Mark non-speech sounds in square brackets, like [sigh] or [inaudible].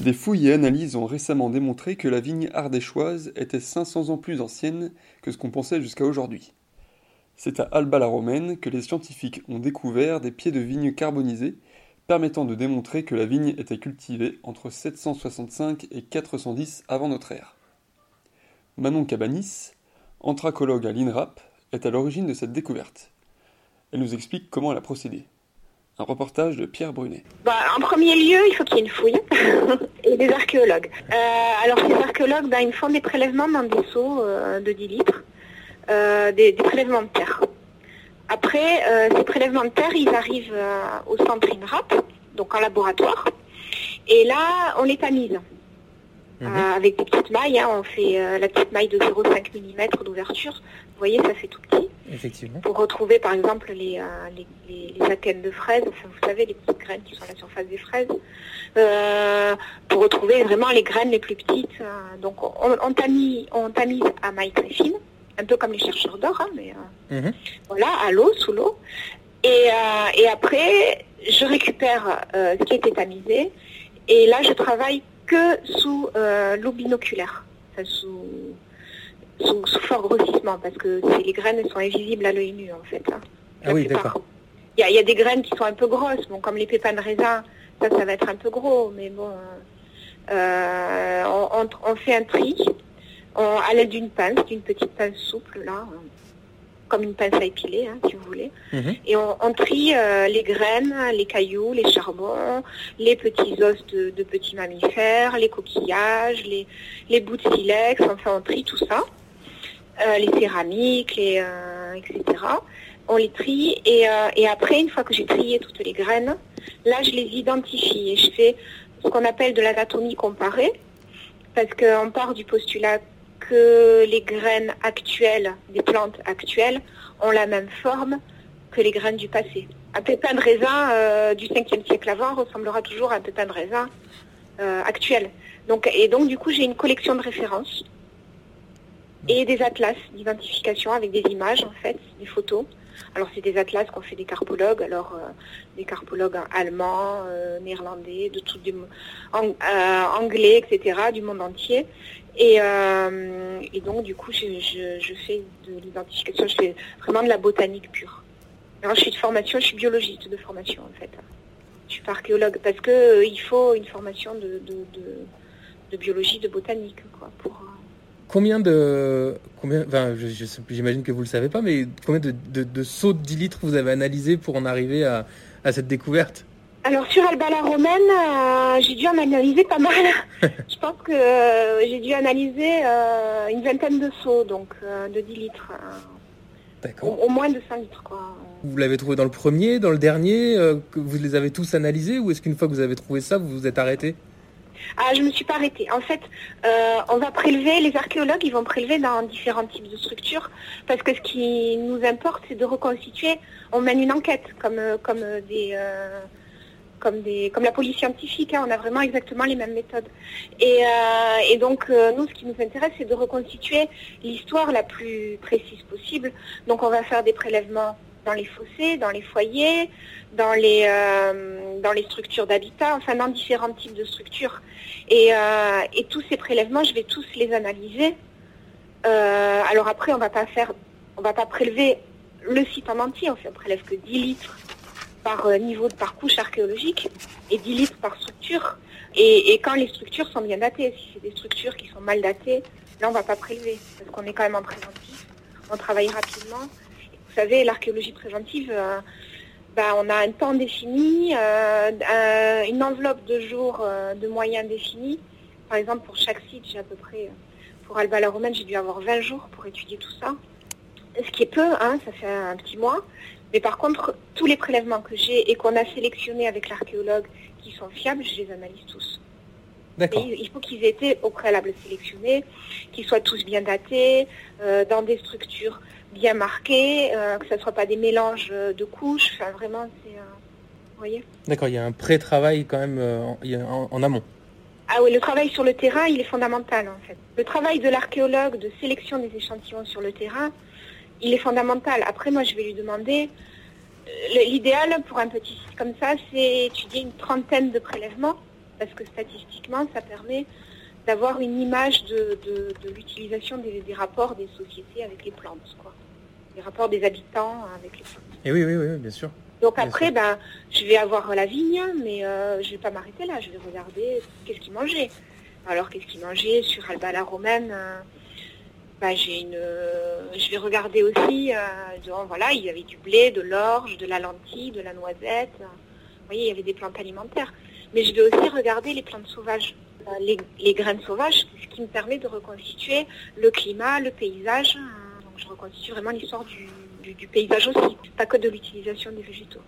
Des fouilles et analyses ont récemment démontré que la vigne ardéchoise était 500 ans plus ancienne que ce qu'on pensait jusqu'à aujourd'hui. C'est à Alba la Romaine que les scientifiques ont découvert des pieds de vigne carbonisés permettant de démontrer que la vigne était cultivée entre 765 et 410 avant notre ère. Manon Cabanis, anthracologue à l'INRAP, est à l'origine de cette découverte. Elle nous explique comment elle a procédé. Un reportage de Pierre Brunet. Bah, en premier lieu, il faut qu'il y ait une fouille [laughs] et des archéologues. Euh, alors ces archéologues, bah, ils font des prélèvements dans des seaux euh, de 10 litres, euh, des, des, prélèvements de terre. Après, ces prélèvements de terre, ils arrivent au centre INRAP, donc en laboratoire, et là, on les tamise. Mhm. avec des petites mailles, hein. on fait la petite maille de 0,5 mm d'ouverture. Vous voyez, ça fait tout petit. Effectivement. Pour retrouver par exemple les, euh, les, les, de fraises, enfin, vous savez, les petites graines qui sont à la surface des fraises, euh, pour retrouver vraiment les graines les plus petites. Euh, donc on, on, tamise, on tamise à maille très fine, un peu comme les chercheurs d'or, hein, mais mhm. voilà, à l'eau, sous l'eau. Et, et, après, je récupère ce qui a été tamisé, et là je travaille que sous l'eau binoculaire, enfin, sous sous, fort grossissement parce que les graines sont invisibles à l'œil nu en fait. Hein. Ah oui, d'accord. Il y, a des graines qui sont un peu grosses, bon, comme les pépins de raisin, ça, ça va être un peu gros, mais bon, euh, on, fait un tri à l'aide d'une pince, d'une petite pince souple là, comme une pince à épiler, hein, si vous voulez. Mhm. Et on, trie euh, les graines, les cailloux, les charbons, les petits os de, petits mammifères, les coquillages, les, les bouts de silex, enfin on trie tout ça. Euh, les céramiques, euh, etc. On les trie euh, et, après, une fois que j'ai trié toutes les graines, là, je les identifie et je fais ce qu'on appelle de l'anatomie comparée, parce qu'on part du postulat que les graines actuelles, des plantes actuelles, ont la même forme que les graines du passé. Un pépin de raisin du 5e siècle avant ressemblera toujours à un pépin de raisin actuel. Donc, et donc, du coup, j'ai une collection de références et des atlas d'identification avec des images en fait, des photos. Alors c'est des atlas qu'on fait des carpologues, alors euh, des carpologues allemands, euh, néerlandais, de tout du euh, anglais, etc. du monde entier. Et, et donc du coup je, je, fais de l'identification, je fais vraiment de la botanique pure. Alors je suis de formation, je suis biologiste de formation en fait. Je suis archéologue parce que il faut une formation de, de, de, de biologie, de botanique quoi, pour Combien de. Combien, enfin, j'imagine que vous ne le savez pas, mais combien de, de, de, seaux de 10 litres vous avez analysé pour en arriver à, à cette découverte? Alors sur Alba la Romaine, euh, j'ai dû en analyser pas mal. [laughs] je pense que euh, j'ai dû analyser euh, une vingtaine de seaux, donc de 10 litres. D'accord. Au, moins de 5 litres. Quoi. Vous l'avez trouvé dans le premier, dans le dernier Vous les avez tous analysés Ou est-ce qu'une fois que vous avez trouvé ça, vous vous êtes arrêté? Ah, je ne me suis pas arrêtée. En fait, euh, on va prélever, les archéologues, ils vont prélever dans différents types de structures, parce que ce qui nous importe, c'est de reconstituer. On mène une enquête, comme, euh, comme des... Euh, comme, des, comme la police scientifique, hein. on a vraiment exactement les mêmes méthodes. Et, et donc, nous, ce qui nous intéresse, c'est de reconstituer l'histoire la plus précise possible. Donc, on va faire des prélèvements dans les fossés, dans les foyers, dans les, euh, dans les structures d'habitat, enfin dans différents types de structures. Et, euh, tous ces prélèvements, je vais tous les analyser. Euh, alors après, on va pas faire, on va pas prélever le site en entier, on ne prélève que 10 litres par niveau par couche archéologique et 10 litres par structure. Et, quand les structures sont bien datées, si c'est des structures qui sont mal datées, là on va pas prélever parce qu'on est quand même en préventif. On travaille rapidement vous savez, l'archéologie préventive, euh, bah, on a un temps défini, euh, une enveloppe de jours euh, de moyens définis. Par exemple, pour chaque site, j'ai à peu près, pour Alba la Romaine, j'ai dû avoir 20 jours pour étudier tout ça. Ce qui est peu, hein, ça fait un petit mois. Mais par contre, tous les prélèvements que j'ai et qu'on a sélectionnés avec l'archéologue qui sont fiables, je les analyse tous. Mais il faut qu'ils aient été au préalable sélectionnés, qu'ils soient tous bien datés, euh, dans des structures bien marquées, euh, que ce ne soit pas des mélanges euh, de couches. Enfin, vraiment, c'est... euh, vous voyez D'accord, il y a un pré-travail quand même en, amont. Ah oui, le travail sur le terrain, il est fondamental en fait. Le travail de l'archéologue de sélection des échantillons sur le terrain, il est fondamental. Après, moi, je vais lui demander, l'idéal pour un petit site comme ça, c'est étudier une trentaine de prélèvements, parce que statistiquement, ça permet d'avoir une image de, de- de l'utilisation des, des rapports des sociétés avec les plantes, quoi. Les rapports des habitants avec les plantes. Et oui, oui, oui, bien sûr. Donc Bien après, sûr. ben, je vais avoir la vigne, mais euh, je vais pas m'arrêter là. Je vais regarder qu'est-ce qu'ils mangeaient. Alors qu'est-ce qu'ils mangeaient sur Alba la Romaine euh, ben, j'ai une, euh, je vais regarder aussi. Voilà, il y avait du blé, de l'orge, de la lentille, de la noisette. Vous voyez, il y avait des plantes alimentaires. Mais je vais aussi regarder les plantes sauvages, Euh, les, graines sauvages, ce qui me permet de reconstituer le climat, le paysage. Euh, Donc je reconstitue vraiment l'histoire du, du- du paysage aussi, pas que de l'utilisation des végétaux.